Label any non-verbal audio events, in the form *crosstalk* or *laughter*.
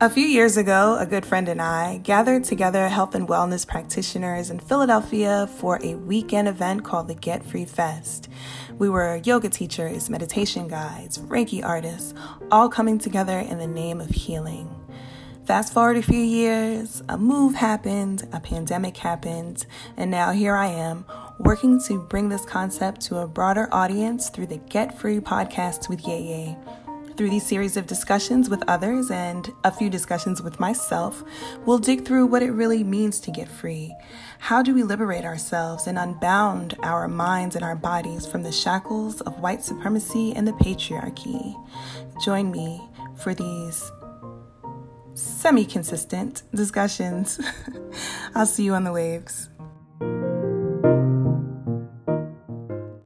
A few years ago, a good friend and I gathered together health and wellness practitioners in Philadelphia for a weekend event called the Get Free Fest. We were yoga teachers, meditation guides, Reiki artists, all coming together in the name of healing. Fast forward a few years, a move happened, a pandemic happened, and now here I am working to bring this concept to a broader audience through the Get Free podcast with Yeye. Through these series of discussions with others and a few discussions with myself, we'll dig through what it really means to get free. How do we liberate ourselves and unbound our minds and our bodies from the shackles of white supremacy and the patriarchy? Join me for these semi consistent discussions. *laughs* I'll see you on the waves.